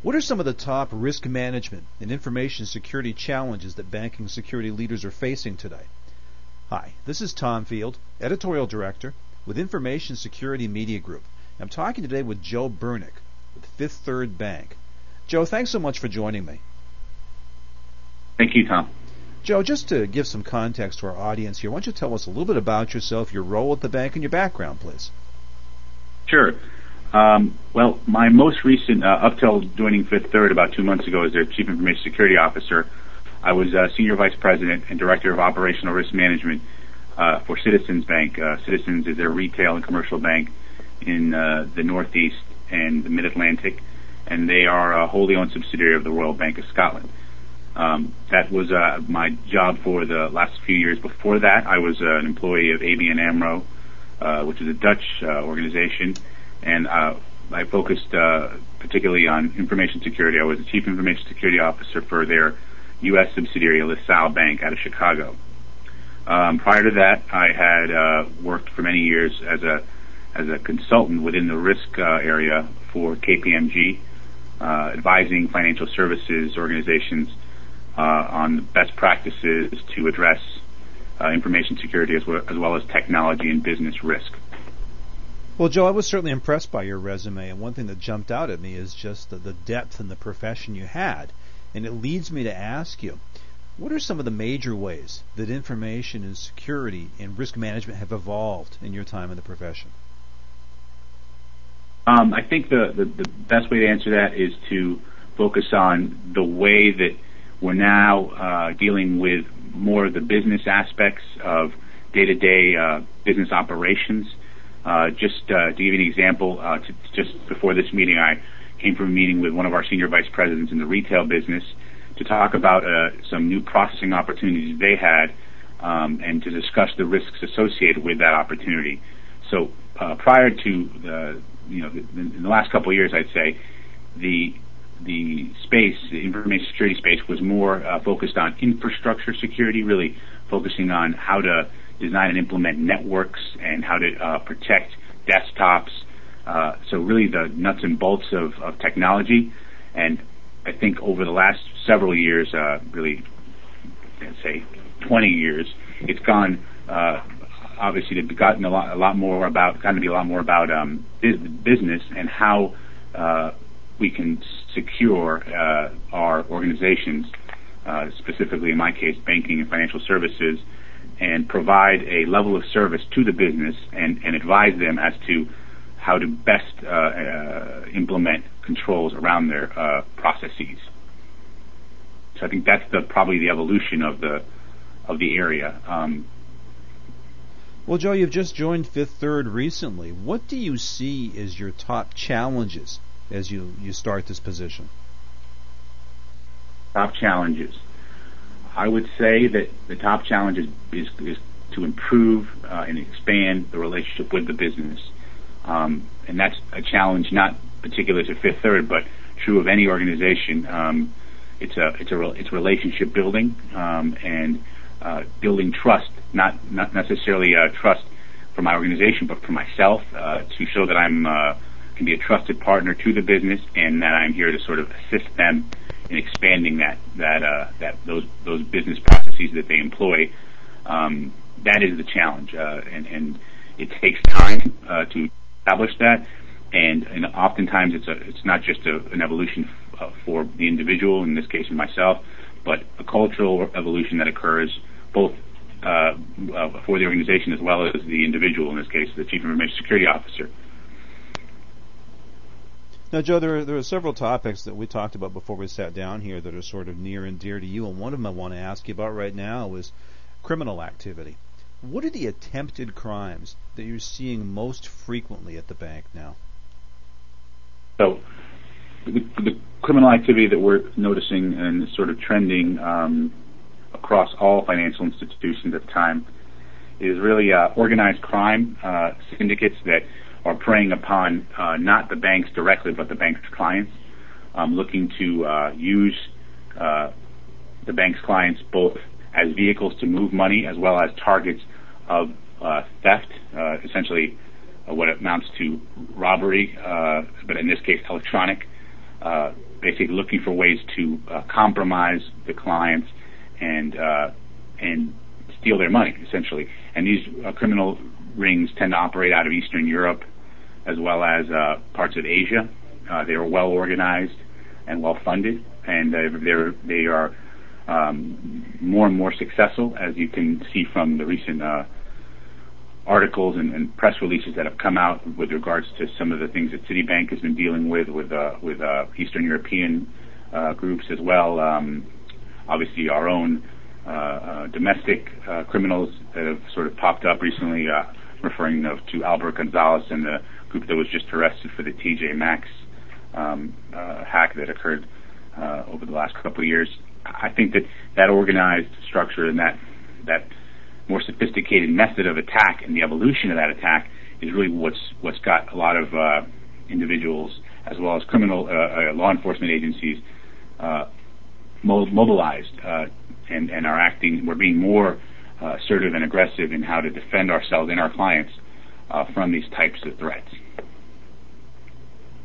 What are some of the top risk management and information security challenges that banking security leaders are facing today? Hi, this is Tom Field, Editorial Director with Information Security Media Group. I'm talking today with Joe Bernik with Fifth Third Bank. Joe, thanks so much for joining me. Thank you, Tom. Joe, just to give some context to our audience here, why don't you tell us a little bit about yourself, your role at the bank, and your background, please? Sure. Um, well, my most recent, uh, up till joining Fifth Third about two months ago as their Chief Information Security Officer, I was uh, Senior Vice President and Director of Operational Risk Management uh, for Citizens Bank. Uh, Citizens is their retail and commercial bank in uh, the Northeast and the Mid-Atlantic, and they are a wholly owned subsidiary of the Royal Bank of Scotland. Um, that was uh, my job for the last few years. Before that, I was an employee of ABN AMRO, uh, which is a Dutch organization, and uh, I focused uh, particularly on information security. I was the chief information security officer for their U.S. subsidiary, LaSalle Bank, out of Chicago. Um, prior to that, I had uh, worked for many years as a as a consultant within the risk uh, area for KPMG, uh, advising financial services organizations uh, on best practices to address information security as well, as well as technology and business risk. Well, Joe, I was certainly impressed by your resume, and one thing that jumped out at me is just the, the depth and the profession you had. And it leads me to ask you, what are some of the major ways that information and security and risk management have evolved in your time in the profession? Um, I think the, the, the best way to answer that is to focus on the way that we're now uh, dealing with more of the business aspects of day-to-day uh, business operations. Uh, just uh, to give you an example, uh, to, just before this meeting, I came from a meeting with one of our senior vice presidents in the retail business to talk about uh, some new processing opportunities they had um, and to discuss the risks associated with that opportunity. So prior to the, you know, in the last couple of years, I'd say the the space, the information security space, was more uh, focused on infrastructure security, really focusing on how to design and implement networks and how to uh, protect desktops. Uh, so really the nuts and bolts of, of technology. And I think over the last several years, uh, really, let's say 20 years, it's gone. Uh, obviously, they've gotten a lot, a lot more about, gotten to be a lot more about um, business and how uh, we can secure uh, our organizations, specifically in my case, banking and financial services, and provide a level of service to the business and, and advise them as to how to best uh, uh implement controls around their uh, processes. So I think that's the probably the evolution of the of the area. Um, well, Joe, you've just joined Fifth Third recently. What do you see as your top challenges as you, you start this position? Top challenges. I would say that the top challenge is, is, is to improve uh, and expand the relationship with the business. Um, and that's a challenge not particular to Fifth Third, but true of any organization. Um, it's a it's a it's relationship building um, and uh, building trust, not not necessarily uh, trust for my organization, but for myself uh, to show that I'm uh, can be a trusted partner to the business, and that I'm here to sort of assist them in expanding that that uh, that those those business processes that they employ. Um, that is the challenge, uh, and and it takes time uh, to establish that, and and oftentimes it's a it's not just a, an evolution f- uh, for the individual, in this case myself, but a cultural evolution that occurs both uh, uh, for the organization as well as the individual, in this case the chief information security officer. Now, Joe, there are, there are several topics that we talked about before we sat down here that are sort of near and dear to you, and one of them I want to ask you about right now is criminal activity. What are the attempted crimes that you're seeing most frequently at the bank now? So, the, the criminal activity that we're noticing and sort of trending um, across all financial institutions at the time is really uh, organized crime uh, syndicates that are preying upon uh, not the banks directly, but the bank's clients, um, looking to uh, use uh, the bank's clients both as vehicles to move money as well as targets of uh, theft, uh, essentially uh, what amounts to robbery, but in this case electronic, basically looking for ways to compromise the clients and and steal their money essentially. And these criminal rings tend to operate out of Eastern Europe as well as uh, parts of Asia. Uh, they are well organized and well funded, and uh, they're they are um, more and more successful, as you can see from the recent uh, articles and, and, press releases that have come out with regards to some of the things that Citibank has been dealing with with uh, with uh, Eastern European uh, groups as well. Um, obviously, our own uh, uh, domestic criminals that have sort of popped up recently, referring to Albert Gonzalez and the group that was just arrested for the TJ Maxx um, hack that occurred over the last couple of years. I think that that organized structure and that that more sophisticated method of attack and the evolution of that attack is really what's what's got a lot of uh, individuals as well as criminal uh, uh, law enforcement agencies uh, mobilized uh, and and are acting. We're being more uh, assertive and aggressive in how to defend ourselves and our clients from these types of threats.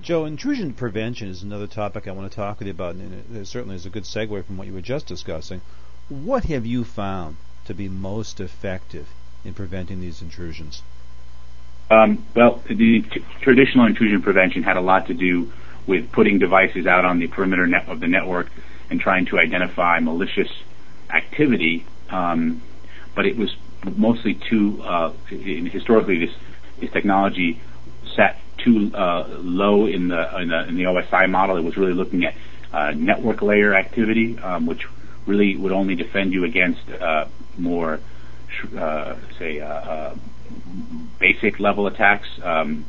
Joe, intrusion prevention is another topic I want to talk with you about, and it certainly is a good segue from what you were just discussing. What have you found to be most effective in preventing these intrusions? Um, well, the t- traditional intrusion prevention had a lot to do with putting devices out on the perimeter net- of the network and trying to identify malicious activity. Um, but it was mostly too uh, historically this this technology sat too uh, low in the, in the in the OSI model. It was really looking at uh, network layer activity, um, which really would only defend you against uh, more, uh, say, uh, uh, basic level attacks, um,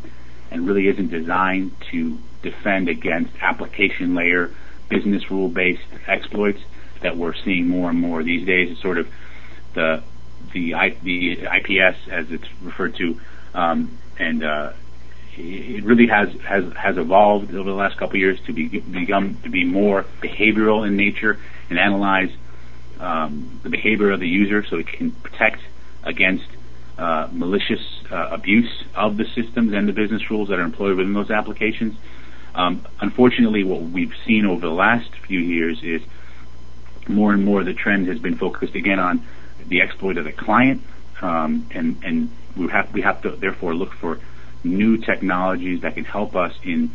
and really isn't designed to defend against application layer, business rule based exploits that we're seeing more and more these days. It's sort of the the, I, the IPS as it's referred to, um, and uh, it really has, has has evolved over the last couple of years to be become to be more behavioral in nature and analyze um, the behavior of the user so it can protect against uh, malicious uh, abuse of the systems and the business rules that are employed within those applications. Um, unfortunately, what we've seen over the last few years is more and more the trend has been focused again on the exploit of the client, um, and and we have we have to therefore look for new technologies that can help us in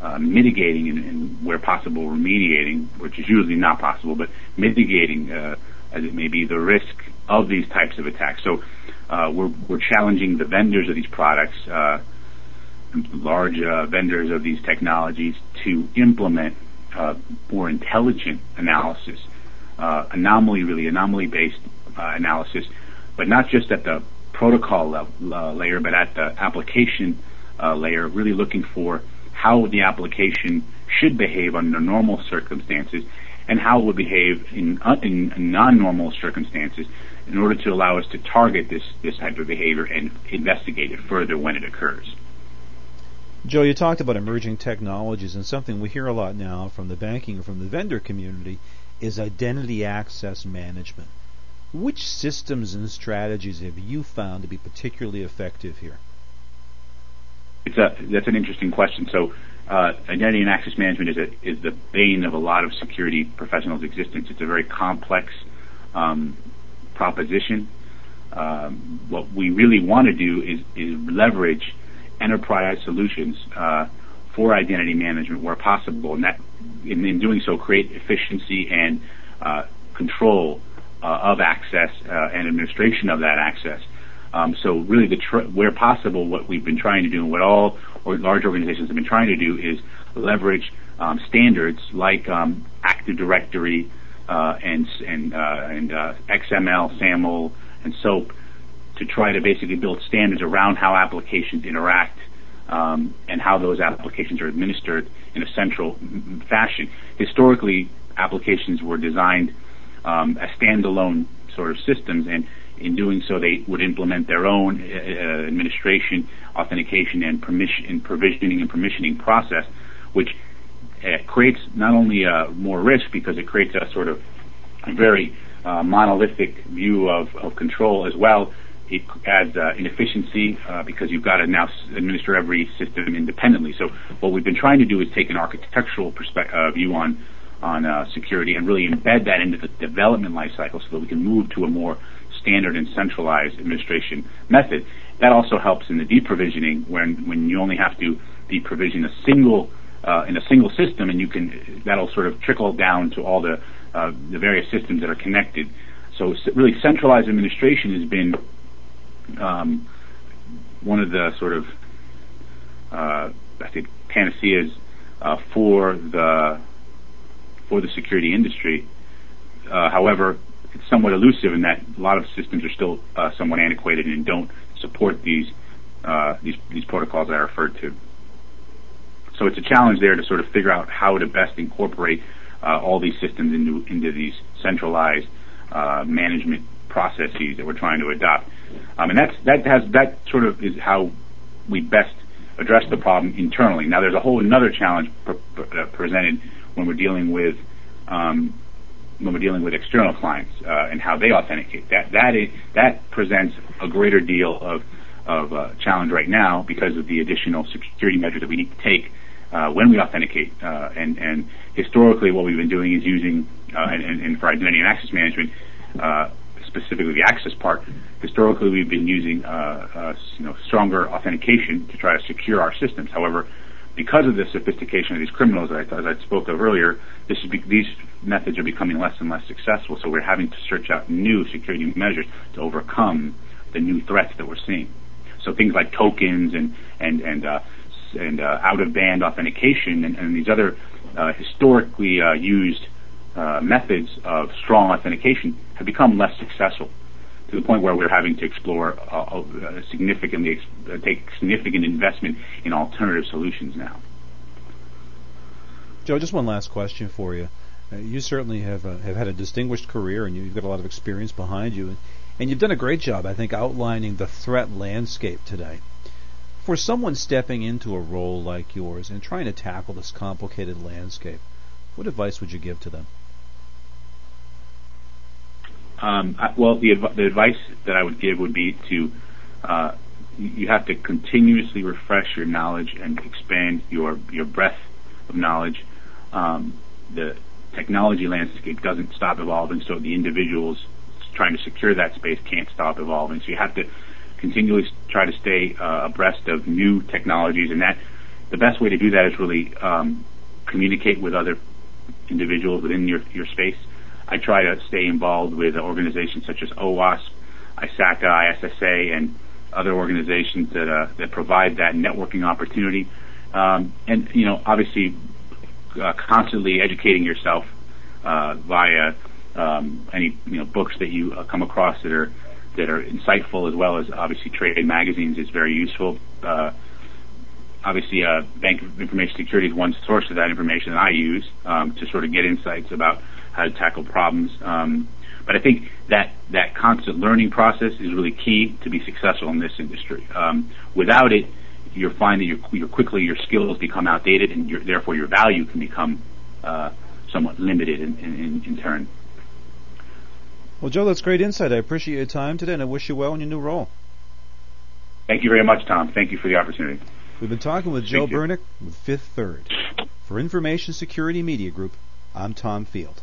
uh, mitigating and, and, where possible remediating, which is usually not possible, but mitigating, uh, as it may be, the risk of these types of attacks. So uh, we're, we're challenging the vendors of these products, uh, large uh, vendors of these technologies, to implement uh, more intelligent analysis, anomaly really anomaly-based Uh, analysis, but not just at the protocol level, uh, layer, but at the application uh, layer, really looking for how the application should behave under normal circumstances and how it would behave in, uh, in non-normal circumstances in order to allow us to target this, this type of behavior and investigate it further when it occurs. Joe, you talked about emerging technologies, and something we hear a lot now from the banking or from the vendor community is identity access management. Which systems and strategies have you found to be particularly effective here? It's a that's an interesting question. So, uh, identity and access management is a, is the bane of a lot of security professionals' existence. It's a very complex um, proposition. Um, what we really want to do is is leverage enterprise solutions uh, for identity management where possible, and that in, in doing so create efficiency and uh, control of access uh, and administration of that access. Um, so really, tr- where possible, what we've been trying to do, and what all or large organizations have been trying to do, is leverage um, standards like um, Active Directory uh, and and uh, and uh, XML, SAML, and SOAP to try to basically build standards around how applications interact um, and how those applications are administered in a central fashion. Historically, applications were designed um, standalone sort of systems, and in doing so, they would implement their own uh, administration, authentication, and permission, and provisioning and permissioning process, which uh, creates not only uh, more risk because it creates a sort of very uh, monolithic view of, of control as well. it adds uh, inefficiency uh, because you've got to now administer every system independently. So what we've been trying to do is take an architectural perspective uh, view on on uh, security and really embed that into the development lifecycle so that we can move to a more standard and centralized administration method. That also helps in the deprovisioning when when you only have to deprovision a single uh, in a single system, and you can that'll sort of trickle down to all the uh, the various systems that are connected. So really, centralized administration has been um, one of the sort of uh, I think panaceas uh, for the for the security industry. Uh, however, it's somewhat elusive in that a lot of systems are still uh, somewhat antiquated and don't support these uh, these these protocols that I referred to. So it's a challenge there to sort of figure out how to best incorporate uh, all these systems into into these centralized uh, management processes that we're trying to adopt. Um, and that's that has that sort of is how we best address the problem internally. Now there's a whole another challenge pre- pre- uh, presented when we're dealing with um, when we're dealing with external clients uh, and how they authenticate. That that is that presents a greater deal of of uh, challenge right now because of the additional security measures that we need to take uh, when we authenticate. Uh, and and historically, what we've been doing is using uh, and, and, for identity and access management. Uh, specifically, the access part. Historically, we've been using you know stronger authentication to try to secure our systems. However, because of the sophistication of these criminals, as I spoke of earlier, be, these methods are becoming less and less successful. So we're having to search out new security measures to overcome the new threats that we're seeing. So things like tokens and and and uh, and uh, out of band authentication and, and, these other uh, historically uh, used uh, methods of strong authentication have become less successful to the point where we're having to explore uh, uh, significantly uh, take significant investment in alternative solutions now. Joe, just one last question for you. You certainly have have had a distinguished career, and you've got a lot of experience behind you, and, and you've done a great job, I think, outlining the threat landscape today. For someone stepping into a role like yours and trying to tackle this complicated landscape, what advice would you give to them? Um, I, well, the, the advice that I would give would be to uh, you have to continuously refresh your knowledge and expand your your breadth of knowledge. Um, the technology landscape doesn't stop evolving, so the individuals trying to secure that space can't stop evolving. So you have to continually try to stay uh, abreast of new technologies, and that the best way to do that is really um, communicate with other individuals within your your space I try to stay involved with organizations such as OWASP, ISACA, ISSA, and other organizations that uh, that provide that networking opportunity. Um, and you know, obviously, uh, constantly educating yourself uh, via um, any you know books that you uh, come across that are that are insightful, as well as obviously trade magazines is very useful. Uh, obviously, uh, Bank of Information Security is one source of that information that I use um, to sort of get insights about how to tackle problems. Um, but I think that that constant learning process is really key to be successful in this industry. Um, without it, you'll find that you're, you're, quickly your skills become outdated, and therefore your value can become uh, somewhat limited in, in, in turn. Well, Joe, that's great insight. I appreciate your time today, and I wish you well in your new role. Thank you very much, Tom. Thank you for the opportunity. We've been talking with Joe Bernik with Fifth Third. For Information Security Media Group, I'm Tom Field.